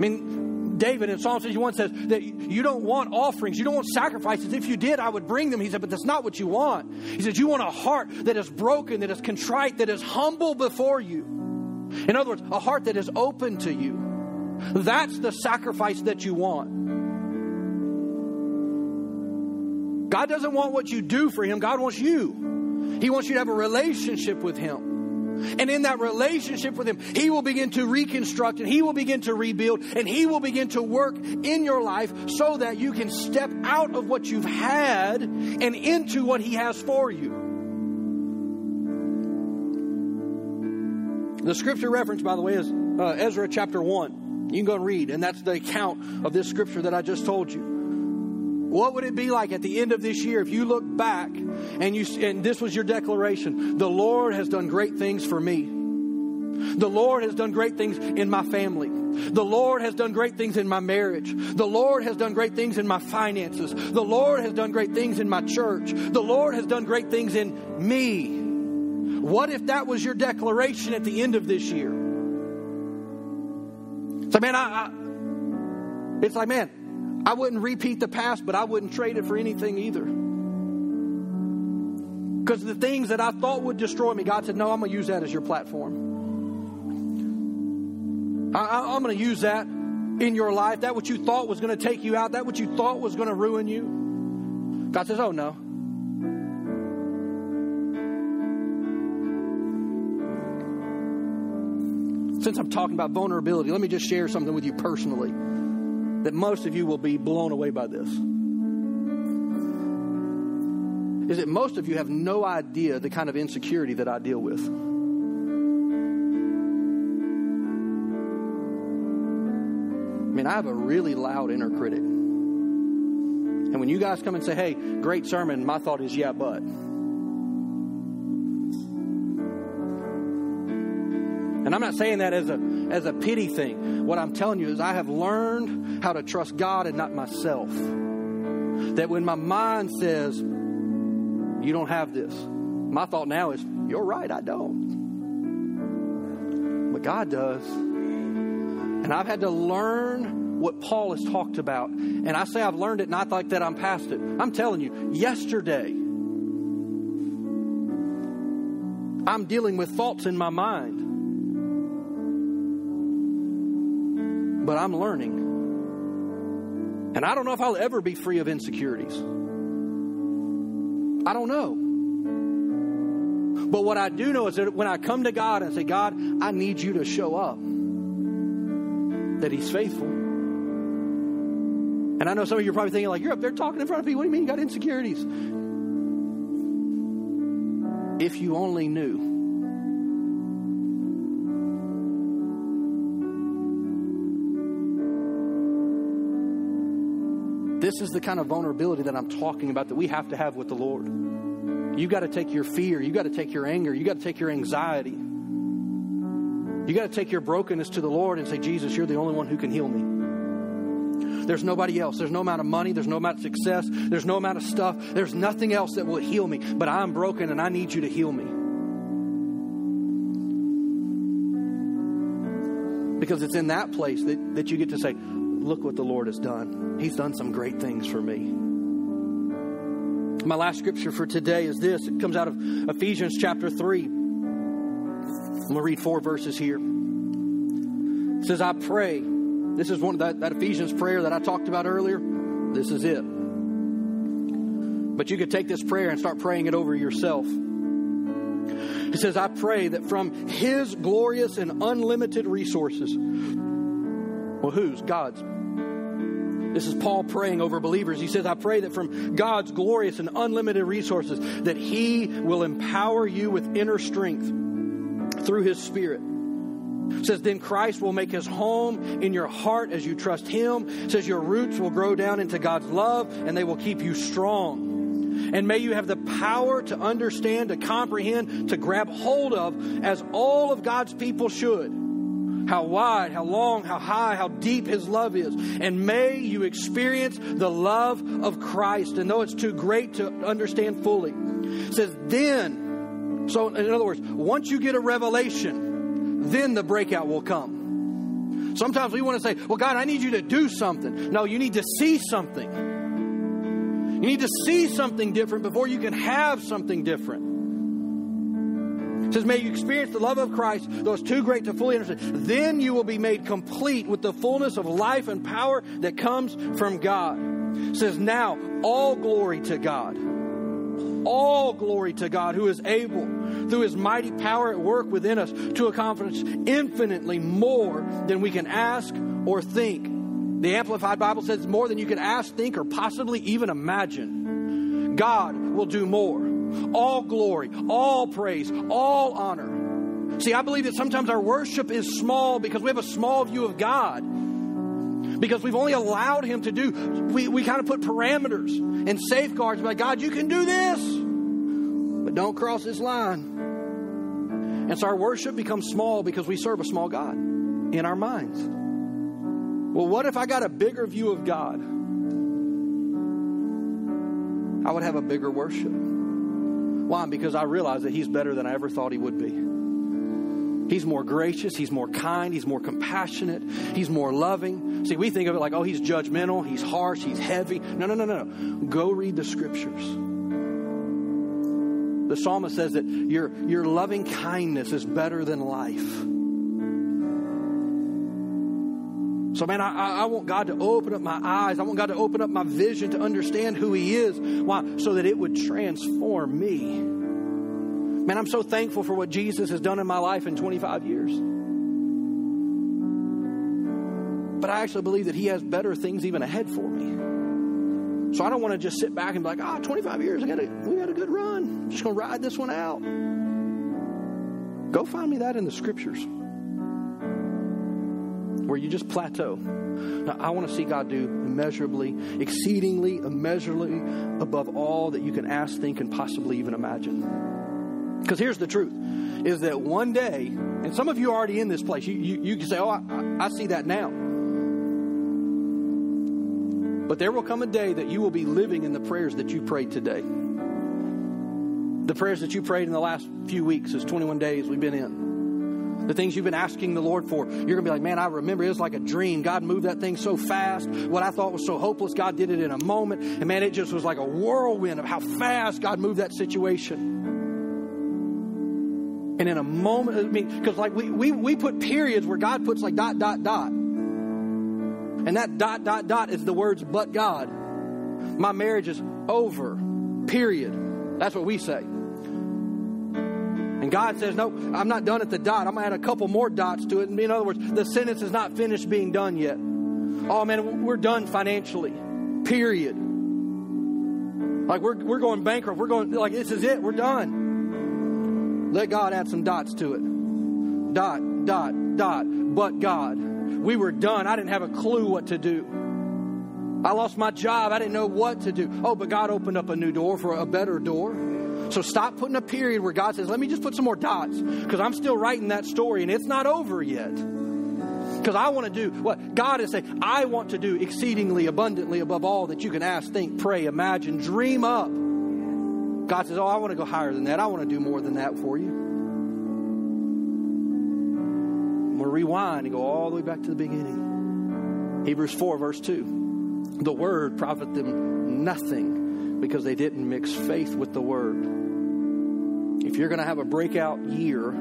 mean, David in Psalm 61 says that you don't want offerings, you don't want sacrifices. If you did, I would bring them. He said, but that's not what you want. He says, you want a heart that is broken, that is contrite, that is humble before you. In other words, a heart that is open to you. That's the sacrifice that you want. God doesn't want what you do for Him, God wants you. He wants you to have a relationship with Him. And in that relationship with Him, He will begin to reconstruct and He will begin to rebuild and He will begin to work in your life so that you can step out of what you've had and into what He has for you. The scripture reference, by the way, is uh, Ezra chapter 1. You can go and read, and that's the account of this scripture that I just told you. What would it be like at the end of this year if you look back and you and this was your declaration? The Lord has done great things for me. The Lord has done great things in my family. The Lord has done great things in my marriage. The Lord has done great things in my finances. The Lord has done great things in my church. The Lord has done great things in me. What if that was your declaration at the end of this year? So, man, I, I it's like, man, I wouldn't repeat the past, but I wouldn't trade it for anything either. Because the things that I thought would destroy me, God said, No, I'm going to use that as your platform. I, am going to use that in your life. That what you thought was going to take you out, that what you thought was going to ruin you. God says, Oh, no. Since I'm talking about vulnerability, let me just share something with you personally that most of you will be blown away by this. Is that most of you have no idea the kind of insecurity that I deal with. I mean, I have a really loud inner critic. And when you guys come and say, hey, great sermon, my thought is, yeah, but. And I'm not saying that as a, as a pity thing. What I'm telling you is I have learned how to trust God and not myself. That when my mind says, you don't have this, my thought now is, you're right, I don't. But God does. And I've had to learn what Paul has talked about. And I say I've learned it not like that I'm past it. I'm telling you, yesterday, I'm dealing with thoughts in my mind. But I'm learning. And I don't know if I'll ever be free of insecurities. I don't know. But what I do know is that when I come to God and say, God, I need you to show up, that He's faithful. And I know some of you are probably thinking, like, you're up there talking in front of people. What do you mean you got insecurities? If you only knew This is the kind of vulnerability that I'm talking about that we have to have with the Lord. You got to take your fear, you got to take your anger, you got to take your anxiety. You got to take your brokenness to the Lord and say, Jesus, you're the only one who can heal me. There's nobody else. There's no amount of money. There's no amount of success. There's no amount of stuff. There's nothing else that will heal me. But I'm broken and I need you to heal me. Because it's in that place that, that you get to say, look what the Lord has done. He's done some great things for me. My last scripture for today is this. It comes out of Ephesians chapter 3. I'm going to read four verses here. It says, I pray. This is one of that, that Ephesians prayer that I talked about earlier. This is it. But you could take this prayer and start praying it over yourself. It says, I pray that from His glorious and unlimited resources, well, whose? God's. This is Paul praying over believers. He says, I pray that from God's glorious and unlimited resources, that He will empower you with inner strength through His Spirit. It says, then Christ will make His home in your heart as you trust Him. It says, your roots will grow down into God's love and they will keep you strong. And may you have the power to understand, to comprehend, to grab hold of, as all of God's people should how wide, how long, how high, how deep His love is. And may you experience the love of Christ. And though it's too great to understand fully, says, then, so in other words, once you get a revelation, then the breakout will come. Sometimes we want to say, well, God, I need you to do something. No, you need to see something. You need to see something different before you can have something different. It says, May you experience the love of Christ, though it's too great to fully understand. Then you will be made complete with the fullness of life and power that comes from God. It says, Now all glory to God. All glory to God who is able, through his mighty power at work within us, to accomplish infinitely more than we can ask or think. The Amplified Bible says more than you can ask, think, or possibly even imagine. God will do more all glory, all praise, all honor. See, I believe that sometimes our worship is small because we have a small view of God. Because we've only allowed Him to do, we, we kind of put parameters and safeguards by God, you can do this, but don't cross this line. And so our worship becomes small because we serve a small God in our minds. Well, what if I got a bigger view of God? I would have a bigger worship. Why? Because I realize that He's better than I ever thought He would be. He's more gracious. He's more kind. He's more compassionate. He's more loving. See, we think of it like, oh, he's judgmental. He's harsh. He's heavy. No, no, no, no. Go read the scriptures. The psalmist says that your, your loving kindness is better than life. So, man, I, I want God to open up my eyes. I want God to open up my vision to understand who He is. Why? So that it would transform me. Man, I'm so thankful for what Jesus has done in my life in 25 years. but I actually believe that He has better things even ahead for me. So I don't want to just sit back and be like, ah, oh, 25 years, I got a, we got a good run. I'm just going to ride this one out. Go find me that in the scriptures where you just plateau. Now, I want to see God do immeasurably, exceedingly, immeasurably above all that you can ask, think, and possibly even imagine. Because here's the truth is that one day, and some of you are already in this place, you, you, you can say, Oh, I, I see that now. But there will come a day that you will be living in the prayers that you prayed today. The prayers that you prayed in the last few weeks, as 21 days we've been in. The things you've been asking the Lord for. You're going to be like, man, I remember it was like a dream. God moved that thing so fast. What I thought was so hopeless, God did it in a moment. And man, it just was like a whirlwind of how fast God moved that situation. And in a moment, I mean, because like we, we, we put periods where God puts like dot, dot, dot. And that dot, dot, dot is the words, but God. My marriage is over. Period. That's what we say. And God says, No, I'm not done at the dot. I'm going to add a couple more dots to it. In other words, the sentence is not finished being done yet. Oh, man, we're done financially. Period. Like, we're, we're going bankrupt. We're going, like, this is it. We're done. Let God add some dots to it. Dot, dot, dot. But God. We were done. I didn't have a clue what to do. I lost my job. I didn't know what to do. Oh, but God opened up a new door for a better door. So stop putting a period where God says, let me just put some more dots because I'm still writing that story and it's not over yet. Because I want to do what God is saying, I want to do exceedingly abundantly above all that you can ask, think, pray, imagine, dream up. God says, Oh, I want to go higher than that. I want to do more than that for you. I'm going to rewind and go all the way back to the beginning. Hebrews 4, verse 2. The word profit them nothing because they didn't mix faith with the word. If you're going to have a breakout year,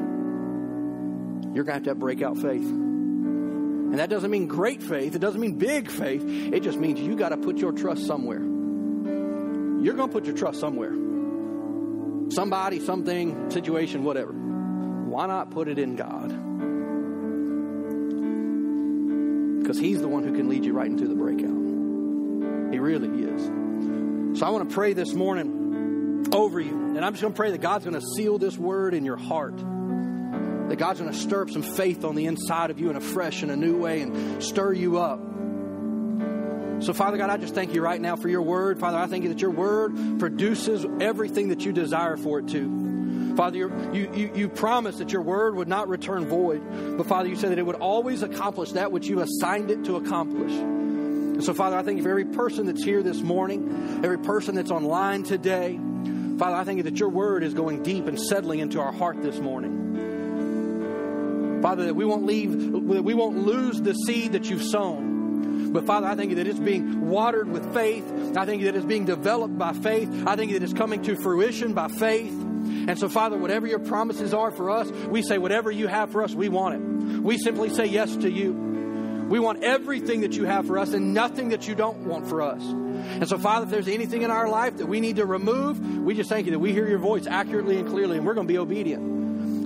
you're going to have to have breakout faith. And that doesn't mean great faith. It doesn't mean big faith. It just means you got to put your trust somewhere. You're going to put your trust somewhere somebody, something, situation, whatever. Why not put it in God? Because He's the one who can lead you right into the breakout. He really is. So I want to pray this morning over you. And I'm just going to pray that God's going to seal this word in your heart. That God's going to stir up some faith on the inside of you in a fresh and a new way and stir you up. So, Father God, I just thank you right now for your word. Father, I thank you that your word produces everything that you desire for it to. Father, you, you, you promised that your word would not return void, but Father, you said that it would always accomplish that which you assigned it to accomplish. And so, Father, I thank you for every person that's here this morning, every person that's online today. Father, I thank you that your word is going deep and settling into our heart this morning. Father, that we won't leave, that we won't lose the seed that you've sown. But Father, I thank you that it's being watered with faith. I thank you that it's being developed by faith. I thank you that it's coming to fruition by faith. And so, Father, whatever your promises are for us, we say, whatever you have for us, we want it. We simply say yes to you. We want everything that you have for us and nothing that you don't want for us. And so, Father, if there's anything in our life that we need to remove, we just thank you that we hear your voice accurately and clearly, and we're going to be obedient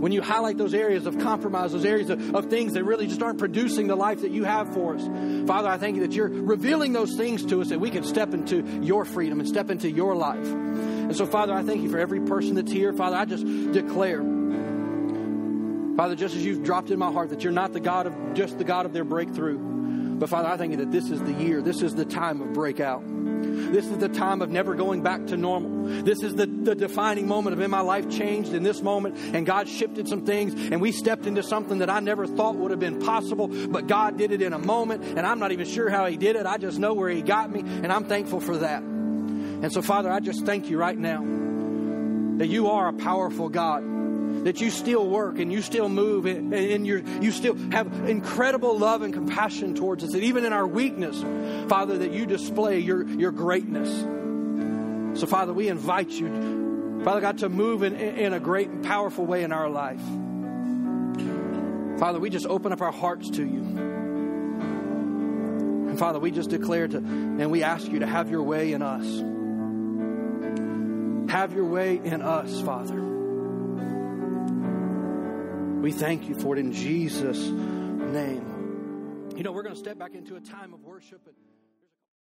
when you highlight those areas of compromise, those areas of, of things that really just aren't producing the life that you have for us. Father, I thank you that you're revealing those things to us that we can step into your freedom and step into your life. And so, Father, I thank you for every person that's here. Father, I just declare. Father, just as you've dropped in my heart that you're not the God of just the God of their breakthrough, but Father, I thank you that this is the year, this is the time of breakout. This is the time of never going back to normal. This is the, the defining moment of in my life changed in this moment, and God shifted some things, and we stepped into something that I never thought would have been possible, but God did it in a moment, and I'm not even sure how He did it. I just know where He got me, and I'm thankful for that. And so, Father, I just thank you right now that you are a powerful God that you still work and you still move and, and you still have incredible love and compassion towards us. That even in our weakness, Father, that you display your, your greatness. So, Father, we invite you, Father God, to move in, in a great and powerful way in our life. Father, we just open up our hearts to you. And Father, we just declare to, and we ask you to have your way in us. Have your way in us, Father. We thank you for it in Jesus' name. You know, we're going to step back into a time of worship. And